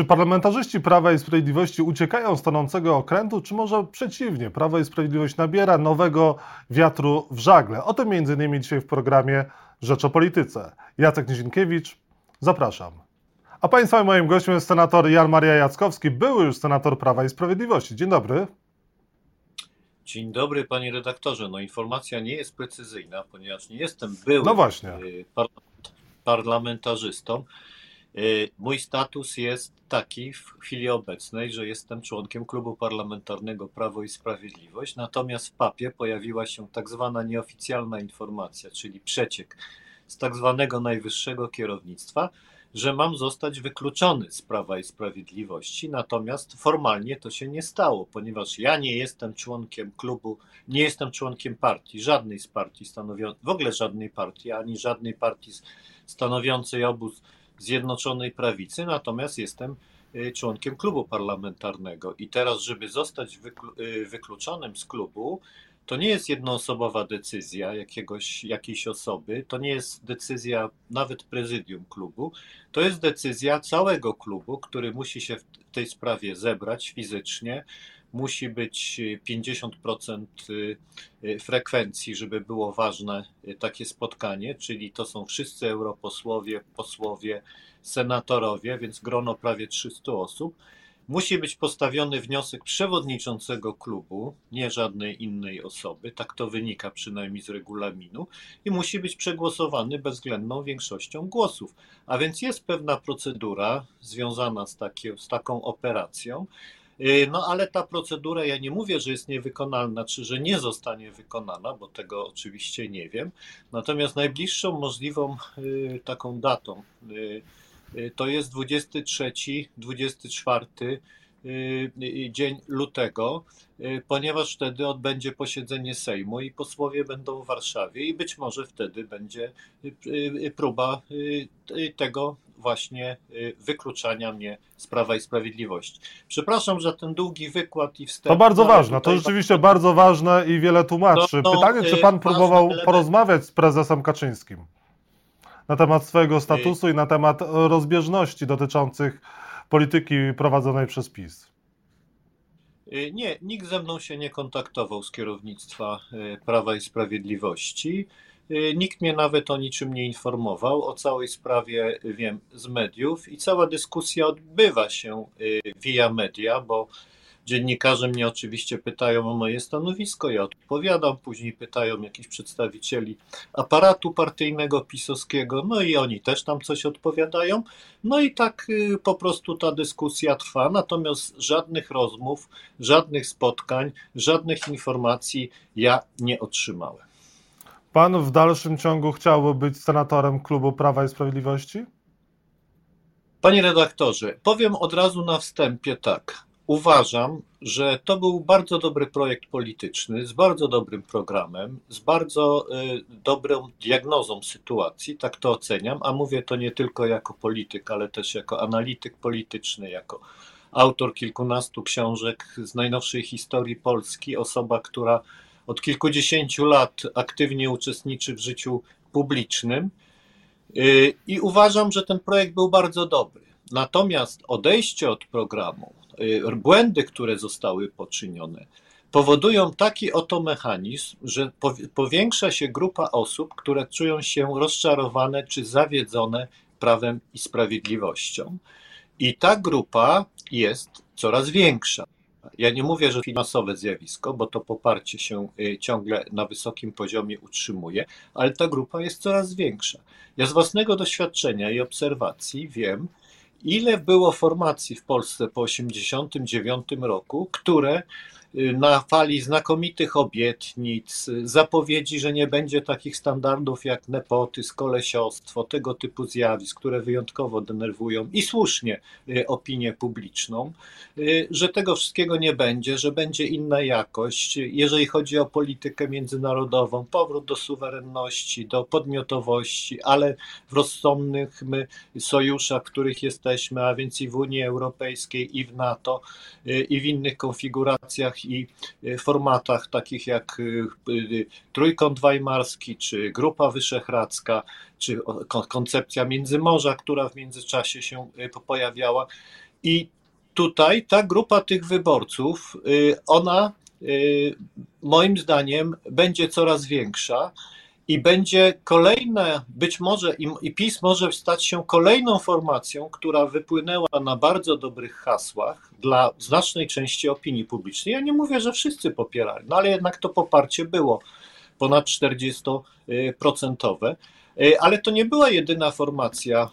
Czy parlamentarzyści Prawa i Sprawiedliwości uciekają z tonącego okrętu, czy może przeciwnie, Prawo i Sprawiedliwość nabiera nowego wiatru w żagle? O tym innymi dzisiaj w programie Rzecz o Polityce. Jacek Nizinkiewicz, zapraszam. A Państwa moim gościem jest senator Jan Maria Jackowski, były już senator Prawa i Sprawiedliwości. Dzień dobry. Dzień dobry, panie redaktorze. No informacja nie jest precyzyjna, ponieważ nie jestem byłym no właśnie. Y, parlamentarzystą. Y, mój status jest taki w chwili obecnej, że jestem członkiem klubu parlamentarnego Prawo i Sprawiedliwość, natomiast w papie pojawiła się tak zwana nieoficjalna informacja, czyli przeciek z tak zwanego najwyższego kierownictwa, że mam zostać wykluczony z Prawa i Sprawiedliwości, natomiast formalnie to się nie stało, ponieważ ja nie jestem członkiem klubu, nie jestem członkiem partii, żadnej z partii stanowiącej, w ogóle żadnej partii, ani żadnej partii stanowiącej obóz Zjednoczonej Prawicy, natomiast jestem y, członkiem klubu parlamentarnego. I teraz, żeby zostać y, wykluczonym z klubu, to nie jest jednoosobowa decyzja jakiegoś, jakiejś osoby, to nie jest decyzja nawet prezydium klubu, to jest decyzja całego klubu, który musi się w tej sprawie zebrać fizycznie, musi być 50% y, y, frekwencji, żeby było ważne y, takie spotkanie, czyli to są wszyscy europosłowie, posłowie, senatorowie, więc grono prawie 300 osób. Musi być postawiony wniosek przewodniczącego klubu, nie żadnej innej osoby, tak to wynika przynajmniej z regulaminu, i musi być przegłosowany bezwzględną większością głosów. A więc jest pewna procedura związana z, takie, z taką operacją. Y, no ale ta procedura, ja nie mówię, że jest niewykonalna, czy że nie zostanie wykonana, bo tego oczywiście nie wiem. Natomiast najbliższą możliwą y, taką datą y, to jest 23, 24 dzień lutego, ponieważ wtedy odbędzie posiedzenie Sejmu i posłowie będą w Warszawie i być może wtedy będzie próba tego właśnie y, wykluczania mnie z Prawa i Sprawiedliwości. Przepraszam za ten długi wykład i wstęp. To bardzo ważne, to rzeczywiście bardzo ważne i wiele tłumaczy. No, no, Pytanie, czy y, pan próbował porozmawiać z prezesem Kaczyńskim na temat swojego statusu i na temat rozbieżności dotyczących polityki prowadzonej przez PiS? Y, nie, nikt ze mną się nie kontaktował z kierownictwa Prawa i Sprawiedliwości. Y, nikt mnie nawet o niczym nie informował. O całej sprawie wiem z mediów i cała dyskusja odbywa się y, via media, bo dziennikarze mnie oczywiście pytają o moje stanowisko, ja odpowiadam, później pytają jakichś przedstawicieli aparatu partyjnego pisowskiego, no i oni też tam coś odpowiadają. No i tak y, po prostu ta dyskusja trwa, natomiast żadnych rozmów, żadnych spotkań, żadnych informacji ja nie otrzymałem. Pan w dalszym ciągu chciałby być senatorem klubu Prawa i Sprawiedliwości? Panie redaktorze, powiem od razu na wstępie tak. Uważam, że to był bardzo dobry projekt polityczny, z bardzo dobrym programem, z bardzo y, dobrą diagnozą sytuacji, tak to oceniam, a mówię to nie tylko jako polityk, ale też jako analityk polityczny, jako autor kilkunastu książek z najnowszej historii Polski, osoba, która od kilkudziesięciu lat aktywnie uczestniczy w życiu publicznym y, i uważam, że ten projekt był bardzo dobry. Natomiast odejście od programu, błędy, które zostały poczynione, powodują taki oto mechanizm, że powiększa się grupa osób, które czują się rozczarowane czy zawiedzone prawem i sprawiedliwością. I ta grupa jest coraz większa. Ja nie mówię, że finansowe zjawisko, bo to poparcie się y, ciągle na wysokim poziomie utrzymuje, ale ta grupa jest coraz większa. Ja z własnego doświadczenia i obserwacji wiem, ile było formacji w Polsce po 1989 roku, które na fali znakomitych obietnic, zapowiedzi, że nie będzie takich standardów jak nepotyzm, kolesiostwo, tego typu zjawisk, które wyjątkowo denerwują i słusznie y, opinię publiczną, y, że tego wszystkiego nie będzie, że będzie inna jakość, jeżeli chodzi o politykę międzynarodową, powrót do suwerenności, do podmiotowości, ale w rozsądnych sojuszach, w których jesteśmy, a więc i w Unii Europejskiej, i w NATO, i w innych konfiguracjach i e, formatach takich jak e, e, Trójkąt Weimarski, czy Grupa Wyszehradzka, czy koncepcja Międzymorza, która w międzyczasie się pojawiała. I tutaj ta grupa tych wyborców, ona moim zdaniem będzie coraz większa i będzie kolejne, być może i PiS może stać się kolejną formacją, która wypłynęła na bardzo dobrych hasłach dla znacznej części opinii publicznej. Ja nie mówię, że wszyscy popierali, no ale jednak to poparcie było ponad 40%. E, ale to nie była jedyna formacja e,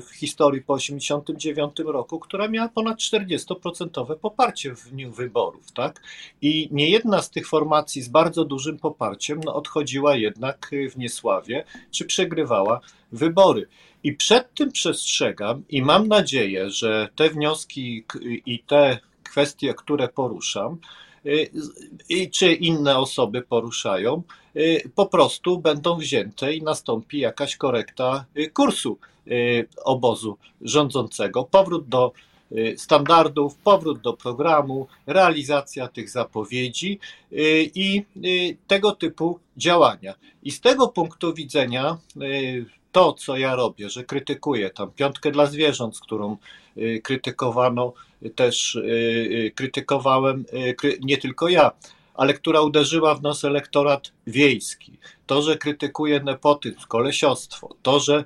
w historii po 1989 roku, która miała ponad 40% poparcie w dniu wyborów. Tak? I nie jedna z tych formacji z bardzo dużym poparciem no, odchodziła jednak w niesławie, czy przegrywała wybory. I przed tym przestrzegam i mam nadzieję, że te wnioski i te kwestie, które poruszam, czy inne osoby poruszają, po prostu będą wzięte i nastąpi jakaś korekta y, kursu obozu rządzącego, powrót do standardów, powrót do programu, realizacja tych zapowiedzi i tego typu działania. I z tego punktu widzenia to, co ja robię, że krytykuję tam piątkę dla zwierząt, którą y, krytykowano, też y, y, krytykowałem nie tylko ja, ale która uderzyła w nas elektorat wiejski. To, że krytykuje nepotyzm, kolesiostwo, to, że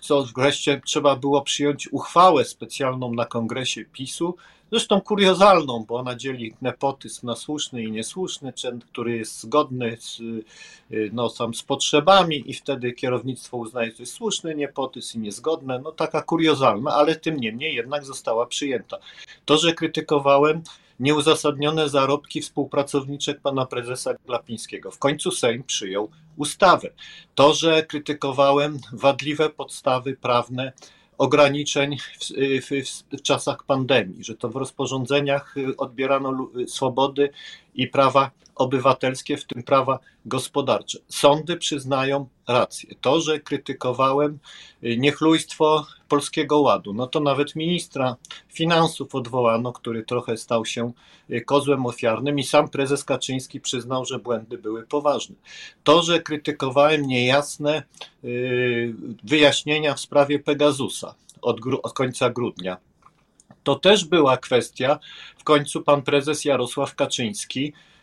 co wreszcie trzeba było przyjąć uchwałę specjalną na kongresie PiSu, zresztą kuriozalną, bo ona dzieli nepotyzm na słuszny i niesłuszny, który jest zgodny z, y, no, sam z potrzebami i wtedy kierownictwo uznaje, że jest słuszny nepotyzm i niezgodne, no taka kuriozalna, ale tym niemniej jednak została przyjęta. To, że krytykowałem nieuzasadnione zarobki współpracowniczek pana prezesa Glapińskiego. W końcu Sejm przyjął ustawę. To, że krytykowałem wadliwe podstawy prawne ograniczeń w, w, w, czasach pandemii, że to w rozporządzeniach odbierano swobody i prawa obywatelskie, w tym prawa gospodarcze. Sądy przyznają rację. To, że krytykowałem niechlujstwo Polskiego Ładu, no to nawet ministra finansów odwołano, który trochę stał się kozłem ofiarnym i sam prezes Kaczyński przyznał, że błędy były poważne. To, że krytykowałem niejasne y, wyjaśnienia w sprawie Pegasusa od, od końca grudnia, to też była kwestia. W końcu pan prezes Jarosław Kaczyński Y,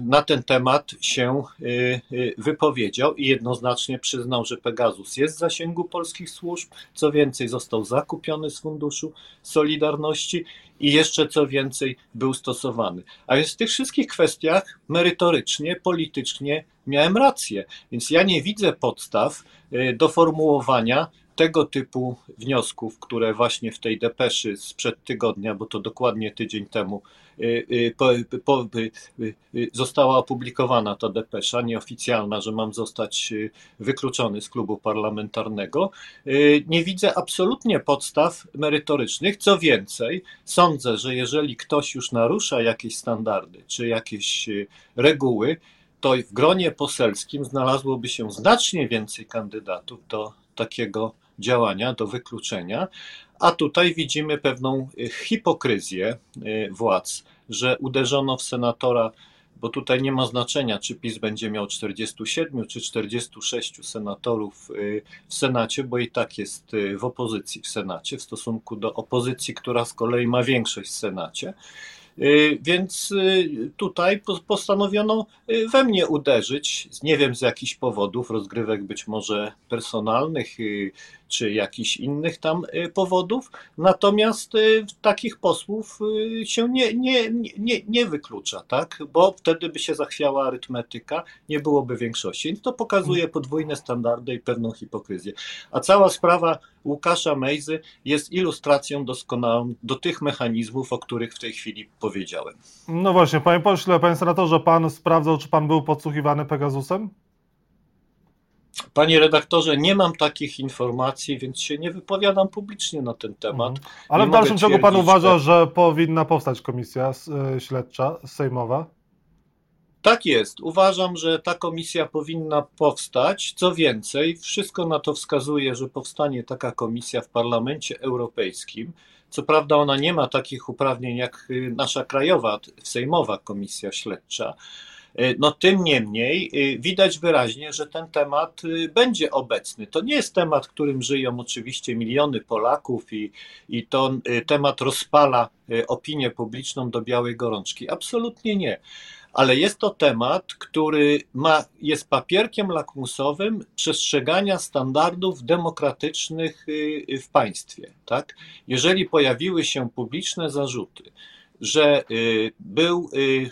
na ten temat się y, y, wypowiedział i jednoznacznie przyznał, że Pegasus jest w zasięgu polskich służb. Co więcej, został zakupiony z Funduszu Solidarności i jeszcze co więcej był stosowany. A więc w tych wszystkich kwestiach merytorycznie, politycznie miałem rację. Więc ja nie widzę podstaw do formułowania tego typu wniosków, które właśnie w tej depeszy sprzed tygodnia, bo to dokładnie tydzień temu y, y, po, po, y, została opublikowana ta depesza nieoficjalna, że mam zostać wykluczony z klubu parlamentarnego. Nie widzę absolutnie podstaw merytorycznych. Co więcej, sądzę, że jeżeli ktoś już narusza jakieś standardy czy jakieś reguły, to w gronie poselskim znalazłoby się znacznie więcej kandydatów do takiego działania, do wykluczenia, a tutaj widzimy pewną y, hipokryzję y, władz, że uderzono w senatora, bo tutaj nie ma znaczenia, czy PiS będzie miał 47 czy 46 senatorów y, w Senacie, bo i tak jest w opozycji w Senacie w stosunku do opozycji, która z kolei ma większość w Senacie. Więc tutaj postanowiono we mnie uderzyć, nie wiem z jakichś powodów, rozgrywek być może personalnych, czy jakichś innych tam powodów, natomiast takich posłów się nie, nie, nie, nie wyklucza, tak? bo wtedy by się zachwiała arytmetyka, nie byłoby większości. To pokazuje podwójne standardy i pewną hipokryzję. A cała sprawa Łukasza Mejzy jest ilustracją doskonałą do tych mechanizmów, o których w tej chwili powiedziałem. No właśnie, panie pośle, panie senatorze, pan sprawdzał, czy pan był podsłuchiwany Pegasusem? Panie redaktorze, nie mam takich informacji, więc się nie wypowiadam publicznie na ten temat. Mhm. Ale nie w dalszym ciągu pan uważa, że powinna powstać komisja e, śledcza sejmowa? Tak jest. Uważam, że ta komisja powinna powstać. Co więcej, wszystko na to wskazuje, że powstanie taka komisja w Parlamencie Europejskim. Co prawda, ona nie ma takich uprawnień jak y, nasza krajowa, sejmowa komisja śledcza. No tym niemniej widać wyraźnie, że ten temat będzie obecny. To nie jest temat, którym żyją oczywiście miliony Polaków i, i to temat rozpala opinię publiczną do białej gorączki. Absolutnie nie ale jest to temat, który ma, jest papierkiem lakmusowym przestrzegania standardów demokratycznych w państwie. Tak? Jeżeli pojawiły się publiczne zarzuty, że y, był y,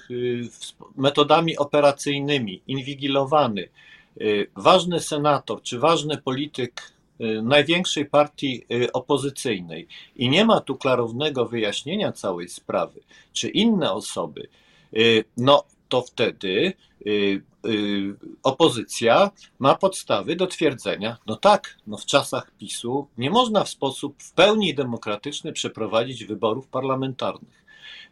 metodami operacyjnymi inwigilowany ważny senator czy ważny polityk największej partii opozycyjnej i nie ma tu klarownego wyjaśnienia całej sprawy, czy inne osoby, no to wtedy y, y, opozycja ma podstawy do twierdzenia, no tak, no w czasach PiSu nie można w sposób w pełni demokratyczny przeprowadzić wyborów parlamentarnych.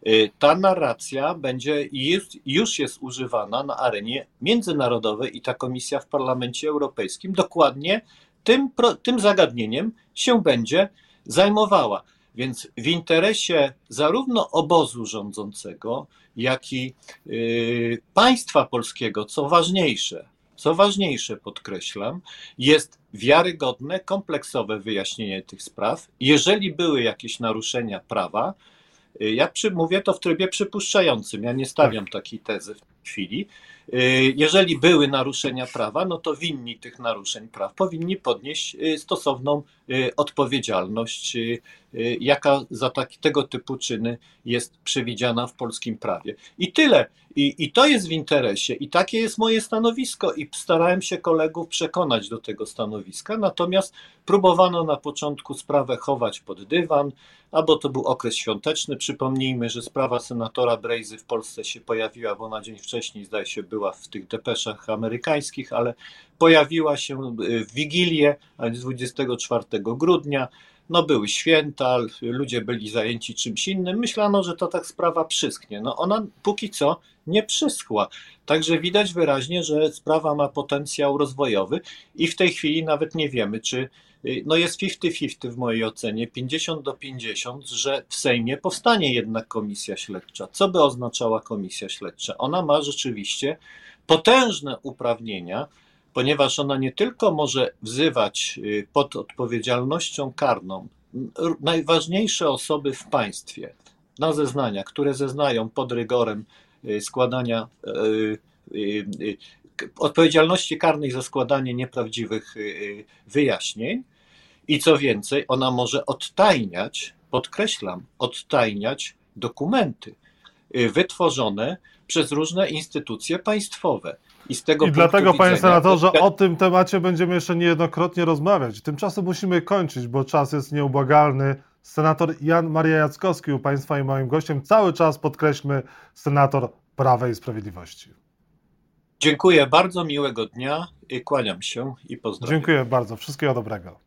Y, ta narracja będzie jest, już jest używana na arenie międzynarodowej i ta komisja w Parlamencie Europejskim dokładnie tym, tym zagadnieniem się będzie zajmowała. Więc w interesie zarówno obozu rządzącego, jak i y, państwa polskiego, co ważniejsze, co ważniejsze podkreślam, jest wiarygodne, kompleksowe wyjaśnienie tych spraw. Jeżeli były jakieś naruszenia prawa, ja przy, mówię to w trybie przypuszczającym, ja nie stawiam tak. takiej tezy w tej chwili. Y, jeżeli były naruszenia prawa, no to winni tych naruszeń praw powinni podnieść stosowną odpowiedzialność Y, jaka za taki, tego typu czyny jest przewidziana w polskim prawie. I tyle. I, I to jest w interesie, i takie jest moje stanowisko, i starałem się kolegów przekonać do tego stanowiska. Natomiast próbowano na początku sprawę chować pod dywan, albo to był okres świąteczny. Przypomnijmy, że sprawa senatora Brejzy w Polsce się pojawiła, bo na dzień wcześniej, zdaje się, była w tych depeszach amerykańskich, ale pojawiła się w Wigilię, a 24 grudnia no były święta, ludzie byli zajęci czymś innym, myślano, że to tak sprawa przysknie. No ona póki co nie przyschła. Także widać wyraźnie, że sprawa ma potencjał rozwojowy i w tej chwili nawet nie wiemy, czy y, no jest 50-50 w mojej ocenie, 50 do 50, że w Sejmie powstanie jednak komisja śledcza. Co by oznaczała komisja śledcza? Ona ma rzeczywiście potężne uprawnienia, ponieważ ona nie tylko może wzywać y, pod odpowiedzialnością karną najważniejsze osoby w państwie na zeznania, które zeznają pod rygorem y, składania y, odpowiedzialności karnej za składanie nieprawdziwych wyjaśnień. I co więcej, ona może odtajniać, podkreślam, odtajniać dokumenty wytworzone przez różne instytucje państwowe. I, z tego I dlatego, panie senatorze, o tym temacie będziemy jeszcze niejednokrotnie rozmawiać. Tymczasem musimy kończyć, bo czas jest nieubłagalny. Senator Jan Maria Jackowski u Państwa i moim gościem. Cały czas podkreślmy, senator Prawa i Sprawiedliwości. Dziękuję bardzo, miłego dnia, kłaniam się i pozdrawiam. Dziękuję bardzo, wszystkiego dobrego.